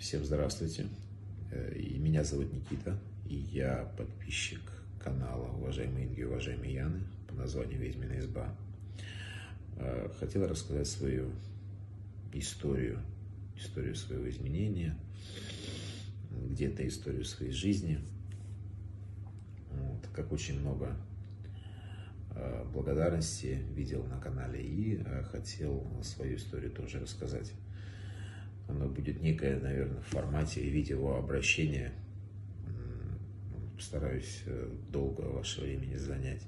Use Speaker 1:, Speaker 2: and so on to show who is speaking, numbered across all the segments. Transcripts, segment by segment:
Speaker 1: Всем здравствуйте. Э, и меня зовут Никита, и я подписчик канала уважаемые Инги, уважаемые Яны по названию «Ведьмина изба». Э, хотел рассказать свою историю, историю своего изменения, где-то историю своей жизни. Вот, как очень много э, благодарности видел на канале и хотел свою историю тоже рассказать оно будет некое, наверное, в формате видеообращения. Постараюсь э, долго ваше время не занять.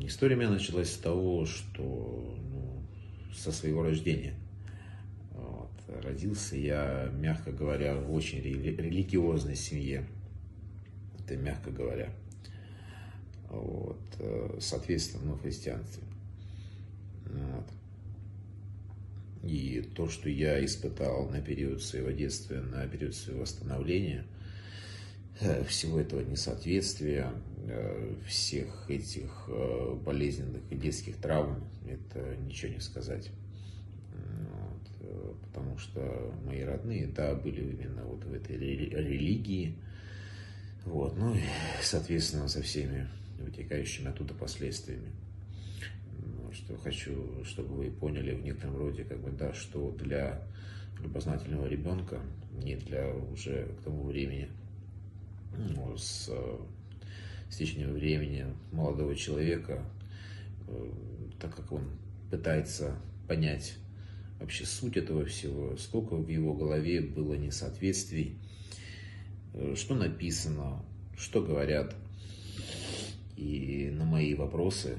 Speaker 1: История меня началась с того, что ну, со своего рождения. Вот. Родился я, мягко говоря, в очень религиозной семье. Это мягко говоря. Вот. Э, соответственно, ну, в христианстве. Вот. И то, что я испытал на период своего детства, на период своего восстановления, э, всего этого несоответствия, э, всех этих э, болезненных и детских травм, это ничего не сказать. Вот, потому что мои родные, да, были именно вот в этой религии, вот, ну и, соответственно, со всеми вытекающими оттуда последствиями что хочу, чтобы вы поняли в некотором роде, как бы, да, что для любознательного ребенка, не для уже к тому времени, ну, с, с течением времени молодого человека, э, так как он пытается понять вообще суть этого всего, сколько в его голове было несоответствий, э, что написано, что говорят. И на мои вопросы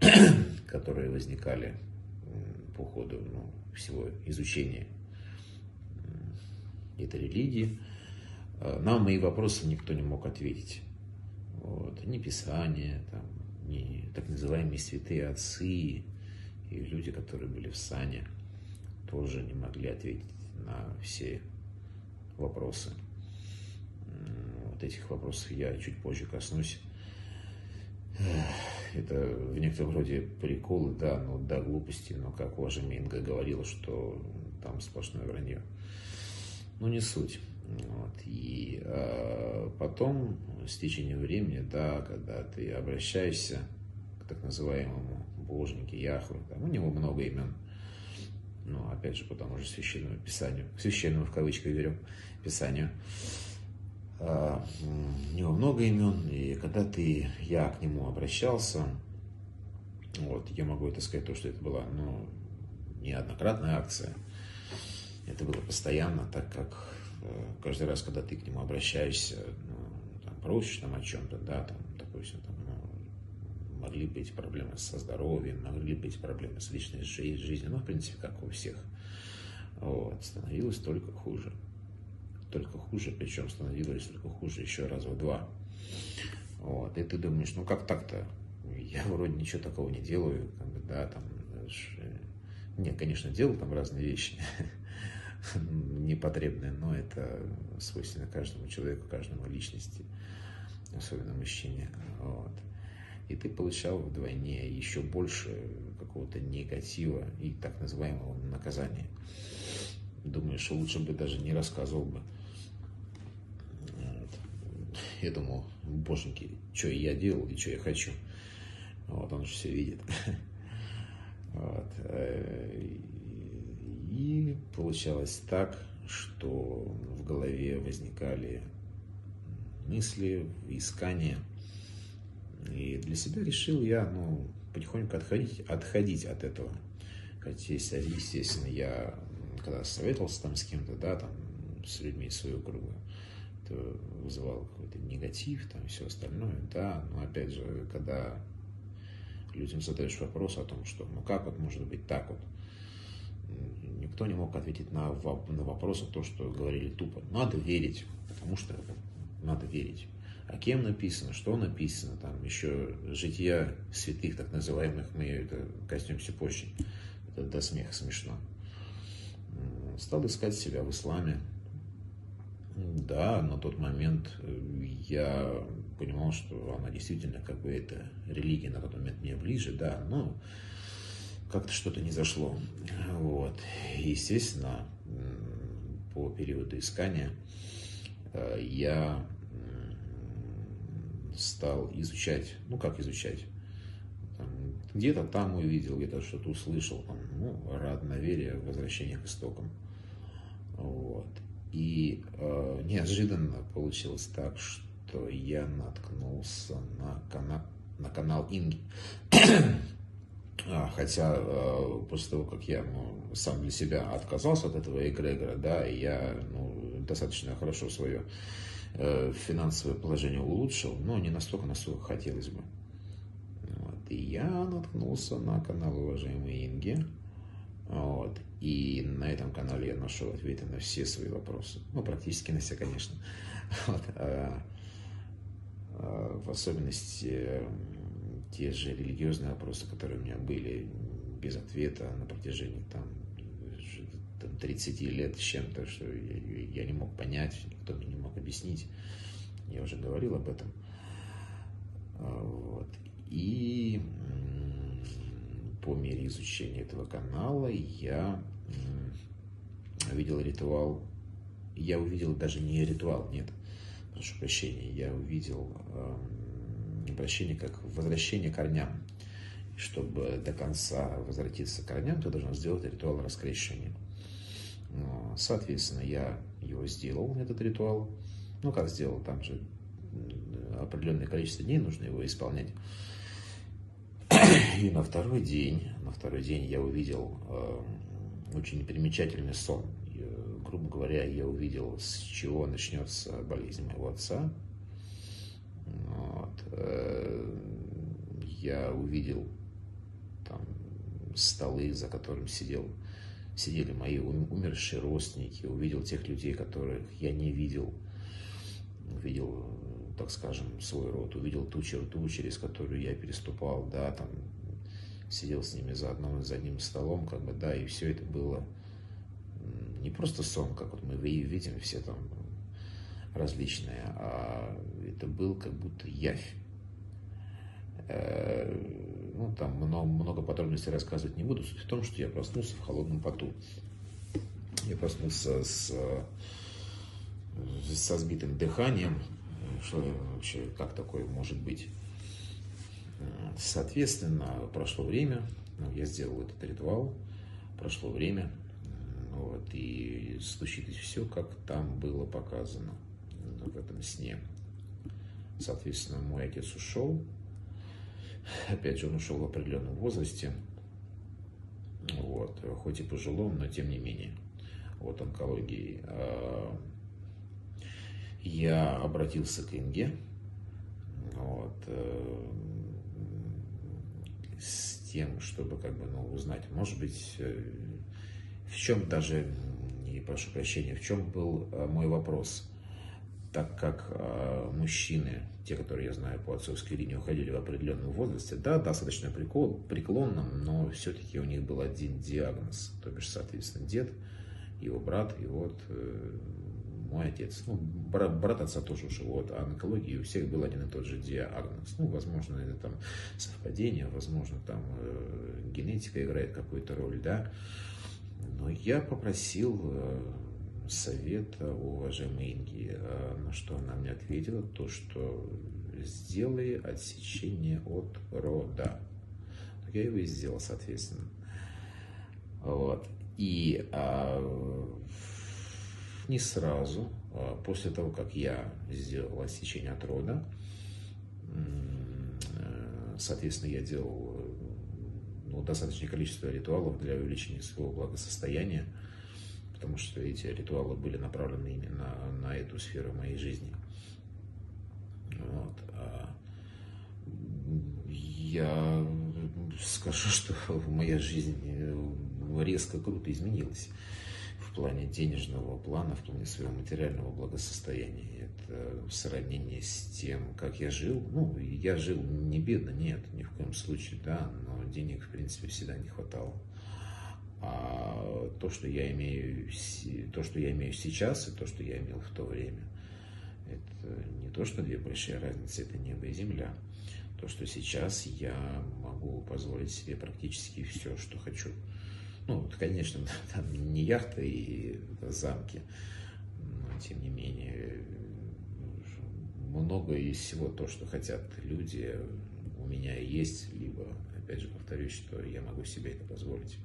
Speaker 1: которые возникали по ходу ну, всего изучения этой религии, а, на мои вопросы никто не мог ответить. Вот. Ни Писание, там, ни так называемые святые отцы и люди, которые были в сане, тоже не могли ответить на все вопросы. Вот этих вопросов я чуть позже коснусь это в некотором роде приколы, да, но до глупости, но как уважаемая Инга говорила, что там сплошное вранье. Ну, не суть. Вот. И а, потом, с течением времени, да, когда ты обращаешься к так называемому божнике Яхве, там у него много имен, ну, опять же, по тому же священному писанию, священному в кавычках берем, писанию, у него много имен, и когда ты, я к нему обращался, вот, я могу это сказать, то, что это была, ну, неоднократная акция, это было постоянно, так как э, каждый раз, когда ты к нему обращаешься, ну, там, просишь там о чем-то, да, там, допустим, там, ну, могли быть проблемы со здоровьем, могли быть проблемы с личной жизнью, ну, в принципе, как у всех, вот, становилось только хуже только хуже, причем становилось только хуже еще раза в два. Вот. И ты думаешь, ну как так-то? Я вроде ничего такого не делаю, как бы, да, там, э, нет, конечно, делал там разные вещи непотребные, но это свойственно каждому человеку, каждому личности, особенно мужчине. Вот. И ты получал вдвойне еще больше какого-то негатива и так называемого наказания. Думаешь, лучше бы даже не рассказывал бы. Я думал, боженьки, что я делал и что я хочу. Вот, он же все видит. Вот. Э, и получалось так, что в голове возникали мысли, искания. И для себя решил я, ну, потихоньку отходить, отходить от этого. Хотя, естественно, я когда советовался там с кем-то, да, там, с людьми из своего круга, это вызывало какой-то негатив там все остальное, да, но опять же, когда людям задаешь вопрос о том, что ну как вот может быть так вот, никто не мог ответить на, на вопрос о том, что говорили тупо. Надо верить, потому что надо верить. А кем написано, что написано, там еще жития святых, так называемых, мы это коснемся позже. Это до смеха смешно. Стал искать себя в исламе, да, на тот момент э, я понимал, что она действительно, как бы, эта религия на тот момент мне ближе, да, но как-то что-то не зашло. Вот. естественно, по периоду искания я стал изучать, ну как изучать, где-то там увидел, где-то что-то услышал, там, ну, вере, возвращение к истокам. Вот. И э, неожиданно получилось так, что я наткнулся на, кана на канал Инги. А, хотя э, после того, как я ну, сам для себя отказался от этого эгрегора, да, я ну, достаточно хорошо свое э, финансовое положение улучшил, но не настолько, насколько хотелось бы. Вот. И я наткнулся на канал уважаемой Инги. Вот. И на этом канале я нашел ответы на все свои вопросы. Ну, практически на все, конечно. Вот. А, а, в особенности те же религиозные вопросы, которые у меня были без ответа на протяжении там, 30 лет с чем-то, что я, я не мог понять, никто мне не мог объяснить. Я уже говорил об этом. А, вот. И по мере изучения этого канала я видел ритуал. Я увидел даже не ритуал, нет, прошу прощения, я увидел обращение как возвращение к корням. Чтобы до конца возвратиться к корням, ты должен сделать ритуал раскрещивания. Соответственно, я его сделал, этот ритуал. Ну, как сделал, там же определенное количество дней нужно его исполнять. И на второй день, на второй день я увидел э, очень примечательный сон. И, грубо говоря, я увидел, с чего начнется болезнь моего отца, вот. Э, я увидел там столы, за которым сидел, сидели мои умершие родственники, увидел тех людей, которых я не видел, увидел, так скажем, свой род, увидел ту черту, через которую я переступал, да, там сидел с ними за одним, за одним столом, как бы, да, и все это было не просто сон, как вот мы видим все там различные, а это был как будто явь. Э, ну, там много, много подробностей рассказывать не буду. Суть в том, что я проснулся в холодном поту. Я проснулся с, со сбитым дыханием. Что вообще, как такое может быть? Соответственно, прошло время, ну, я сделал этот ритуал, прошло время, вот, и случилось все, как там было показано в этом сне. Соответственно, мой отец ушел. Опять же, он ушел в определенном возрасте. Вот, хоть и пожилом, но тем не менее. Вот онкологии. А, я обратился к Инге. Вот, э, с тем, чтобы как бы, ну, узнать, может быть, э, в чем даже, не прошу прощения, в чем был э, мой вопрос так как э, мужчины, те, которые я знаю по отцовской линии, уходили в определенном возрасте, да, достаточно преклонном, но все-таки у них был один диагноз, то бишь, соответственно, дед, его брат, и вот мой отец. Ну, брат, брат отца тоже ушел вот, а онкологии у всех был один и тот же диагноз. Ну, возможно, это там совпадение, возможно, там э, генетика играет какую-то роль, да. Но я попросил э, совета у уважаемой Инги, а на что она мне ответила, то, что сделай отсечение от рода. Я его и сделал, соответственно. Вот. И а, не сразу, а после того, как я сделал отсечение от рода, соответственно, я делал ну, достаточное количество ритуалов для увеличения своего благосостояния потому что эти ритуалы были направлены именно на эту сферу моей жизни. Вот. А я скажу, что моя жизнь резко круто изменилась в плане денежного плана, в плане своего материального благосостояния. Это в сравнении с тем, как я жил. Ну, я жил не бедно, нет, ни в коем случае, да, но денег, в принципе, всегда не хватало. А то, что я имею, то, что я имею сейчас, и то, что я имел в то время, это не то, что две большие разницы, это небо и земля. То, что сейчас я могу позволить себе практически все, что хочу. Ну, конечно, там не яхта и замки. Но, тем не менее, много из всего то, что хотят люди, у меня есть, либо, опять же, повторюсь, что я могу себе это позволить.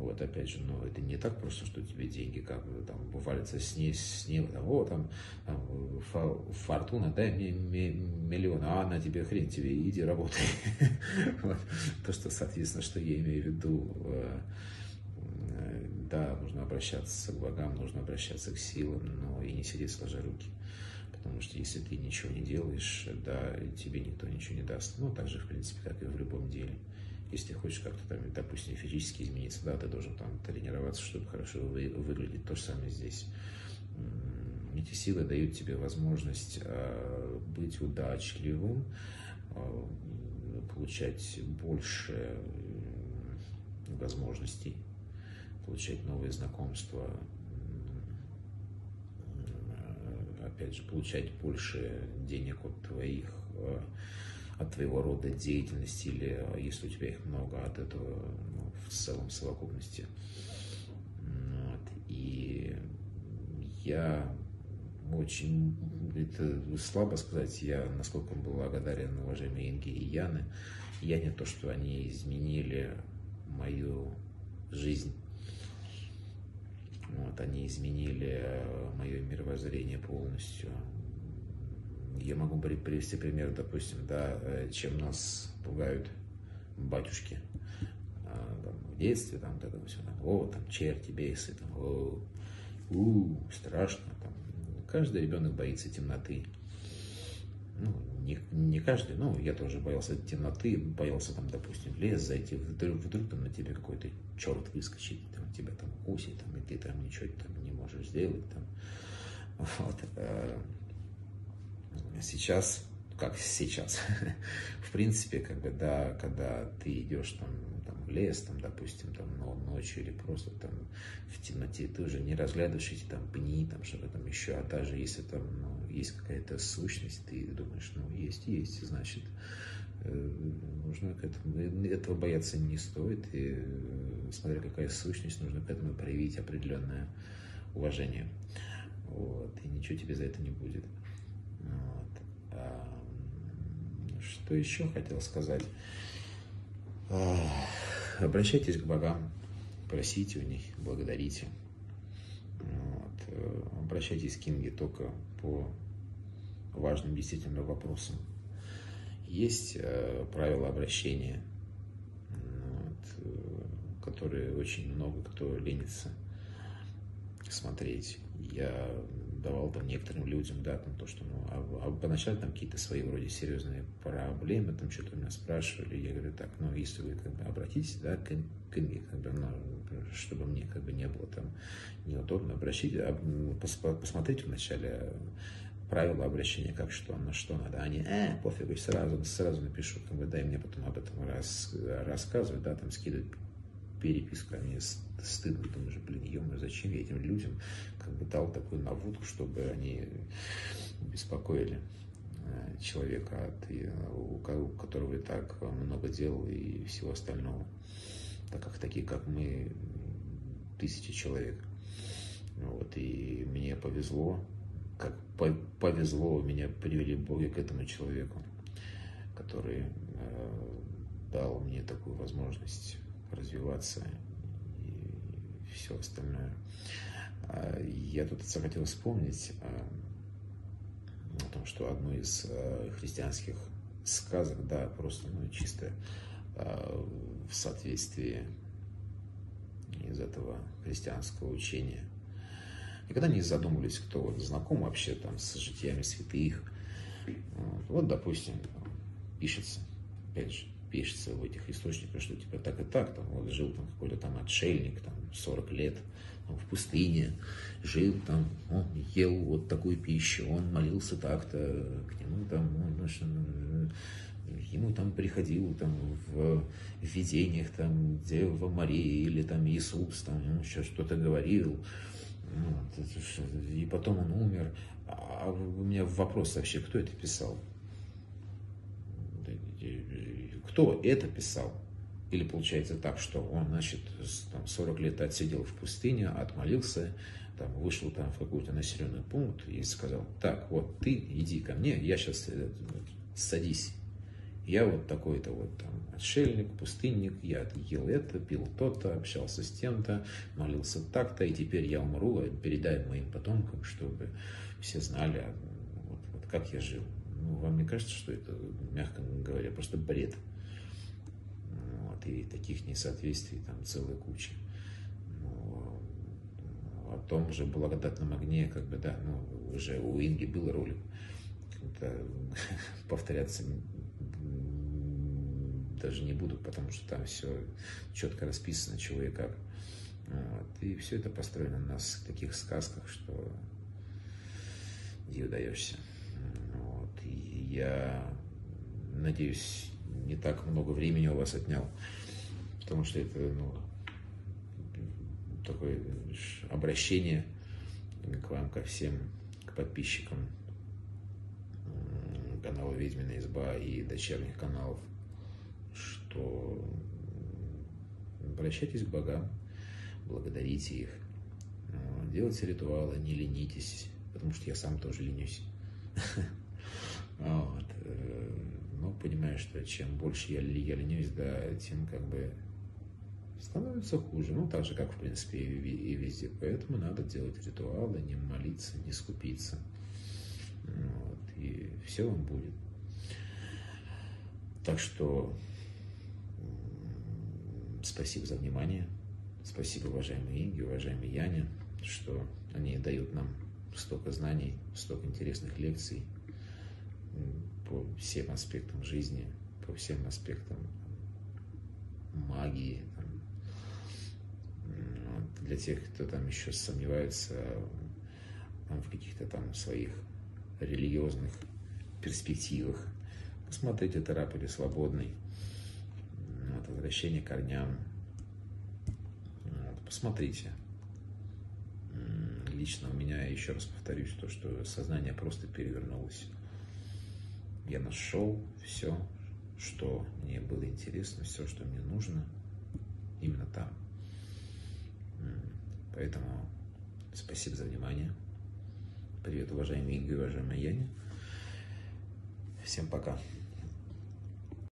Speaker 1: Вот, опять же, но это не так просто, что тебе деньги как бы там валятся с, не, с неба, там, о, там, там фортуна, дай мне миллион, а на тебе хрен тебе, иди работай. вот. То, что, соответственно, что я имею в виду, э, да, нужно обращаться к богам, нужно обращаться к силам, но и не сидеть сложа руки. Потому что если ты ничего не делаешь, да, тебе никто ничего не даст. Ну, так же, в принципе, как и в любом деле. Если хочешь как-то там, допустим, физически измениться, да, ты должен там тренироваться, чтобы хорошо вы, выглядеть. То же самое здесь. Эти силы дают тебе возможность э, быть удачливым, э, получать больше возможностей, получать новые знакомства, опять же, получать больше денег от твоих от твоего рода деятельности или а, если у тебя их много от этого ну, в целом совокупности. Вот. И я очень, это слабо сказать, я насколько благодарен уважаемой Инге и Яны. Не то, что они изменили мою жизнь. Вот, они изменили а, мое мировоззрение полностью я могу привести пример, допустим, да, э, чем нас пугают батюшки а, там, в детстве, там, вот это все, там, о, там, черти, бесы, там, о, у, страшно, там. Каждый ребенок боится темноты. Ну, не, не каждый, ну, я тоже боялся темноты, боялся, там, допустим, в лес зайти, вдруг, вдруг там на тебе какой-то черт выскочит, там, тебя там укусит, там, и ты там ничего там не можешь сделать, там. Вот. Сейчас, как сейчас, в принципе, как бы, да, когда ты идешь там, там в лес, там, допустим, там ночью или просто там в темноте, ты уже не разглядываешь эти там пни, там что-то там еще, а даже если там ну, есть какая-то сущность, ты думаешь, ну, есть, есть, значит, э, нужно к этому, этого бояться не стоит, и э, смотря какая сущность, нужно к этому проявить определенное уважение. Вот, и ничего тебе за это не будет. Что еще хотел сказать? Обращайтесь к богам, просите у них, благодарите. Вот. Э, обращайтесь к Кинге только по важным действительно вопросам. Есть э, правила обращения, вот, э, которые очень много кто ленится смотреть. Я давал там некоторым людям, да, там то, что, ну, а, а поначалу там какие-то свои вроде серьезные проблемы, там что-то меня спрашивали, я говорю, так, ну, если вы как бы обратитесь, да, к, к Инге, как бы, ну, чтобы мне как бы не было там неудобно, обращите, а, пос, посмотрите вначале правила обращения, как что, на что надо. Они, э, пофигу, сразу, сразу напишу, как бы, дай мне потом об этом раз, рассказывать, да, там скидывать переписку, а мне стыдно, думаю, блин, ё зачем я этим людям как бы дал такую наводку, чтобы они беспокоили э, человека, от, у которого и так много дел и всего остального, так как такие, как мы, тысячи человек. Вот, и мне повезло, как повезло, меня привели боги к этому человеку, который э, дал мне такую возможность развиваться и все остальное. А, я тут захотел вспомнить а, о том, что одно из а, христианских сказок, да, просто ну, чисто в соответствии из этого христианского учения. Никогда не задумывались, кто вот знаком вообще там с житиями святых. Вот допустим, пишется, опять же, пишется в этих источниках, что типа так и так, там вот жил там какой-то там отшельник, там 40 лет там, в пустыне, жил там, он ел вот такую пищу, он молился так-то, к нему там, он, значит, ему там приходил там в видениях там Дева Мария или там Иисус там ему еще что-то говорил, вот, и потом он умер. А у меня вопрос вообще, кто это писал? Кто это писал. Или получается так, что он, значит, там, 40 лет отсидел в пустыне, отмолился, там, вышел там в какой-то населенный пункт и сказал, так, вот ты иди ко мне, я сейчас, э, садись. Я вот такой-то вот там отшельник, пустынник, я ел это, пил то-то, общался с тем-то, молился так-то, и теперь я умру, а передай моим потомкам, чтобы все знали, вот, вот как я жил. Ну, вам не кажется, что это, мягко говоря, просто бред? Вот, и таких несоответствий там целая куча. Ну, о том же благодатном огне, как бы, да, ну, уже у Инги был ролик, повторяться даже не буду, потому что там все четко расписано, чего и как. Вот. И все это построено на таких сказках, что диву даешься. Я надеюсь, не так много времени у вас отнял, потому что это ну, такое обращение к вам, ко всем, к подписчикам канала «Ведьмина изба» и дочерних каналов что обращайтесь к богам, благодарите их, делайте ритуалы, не ленитесь, потому что я сам тоже ленюсь. Вот. Э, но понимаю, что чем больше я, я ленюсь, да, тем как бы становится хуже. Ну, так же, как, в принципе, и везде. Поэтому надо делать ритуалы, не молиться, не скупиться. Вот. И все вам будет. Так что Спасибо за внимание. Спасибо, уважаемые Инги, уважаемые Яне, что они дают нам столько знаний, столько интересных лекций по всем аспектам жизни, по всем аспектам магии. Там. Для тех, кто там еще сомневается в каких-то там своих религиозных перспективах, посмотрите терапию свободный от возвращения к корням. Вот, посмотрите. Лично у меня, еще раз повторюсь, то, что сознание просто перевернулось. Я нашел все, что мне было интересно, все, что мне нужно, именно там. Поэтому спасибо за внимание. Привет, уважаемые Игорь, уважаемая Яня. Всем пока.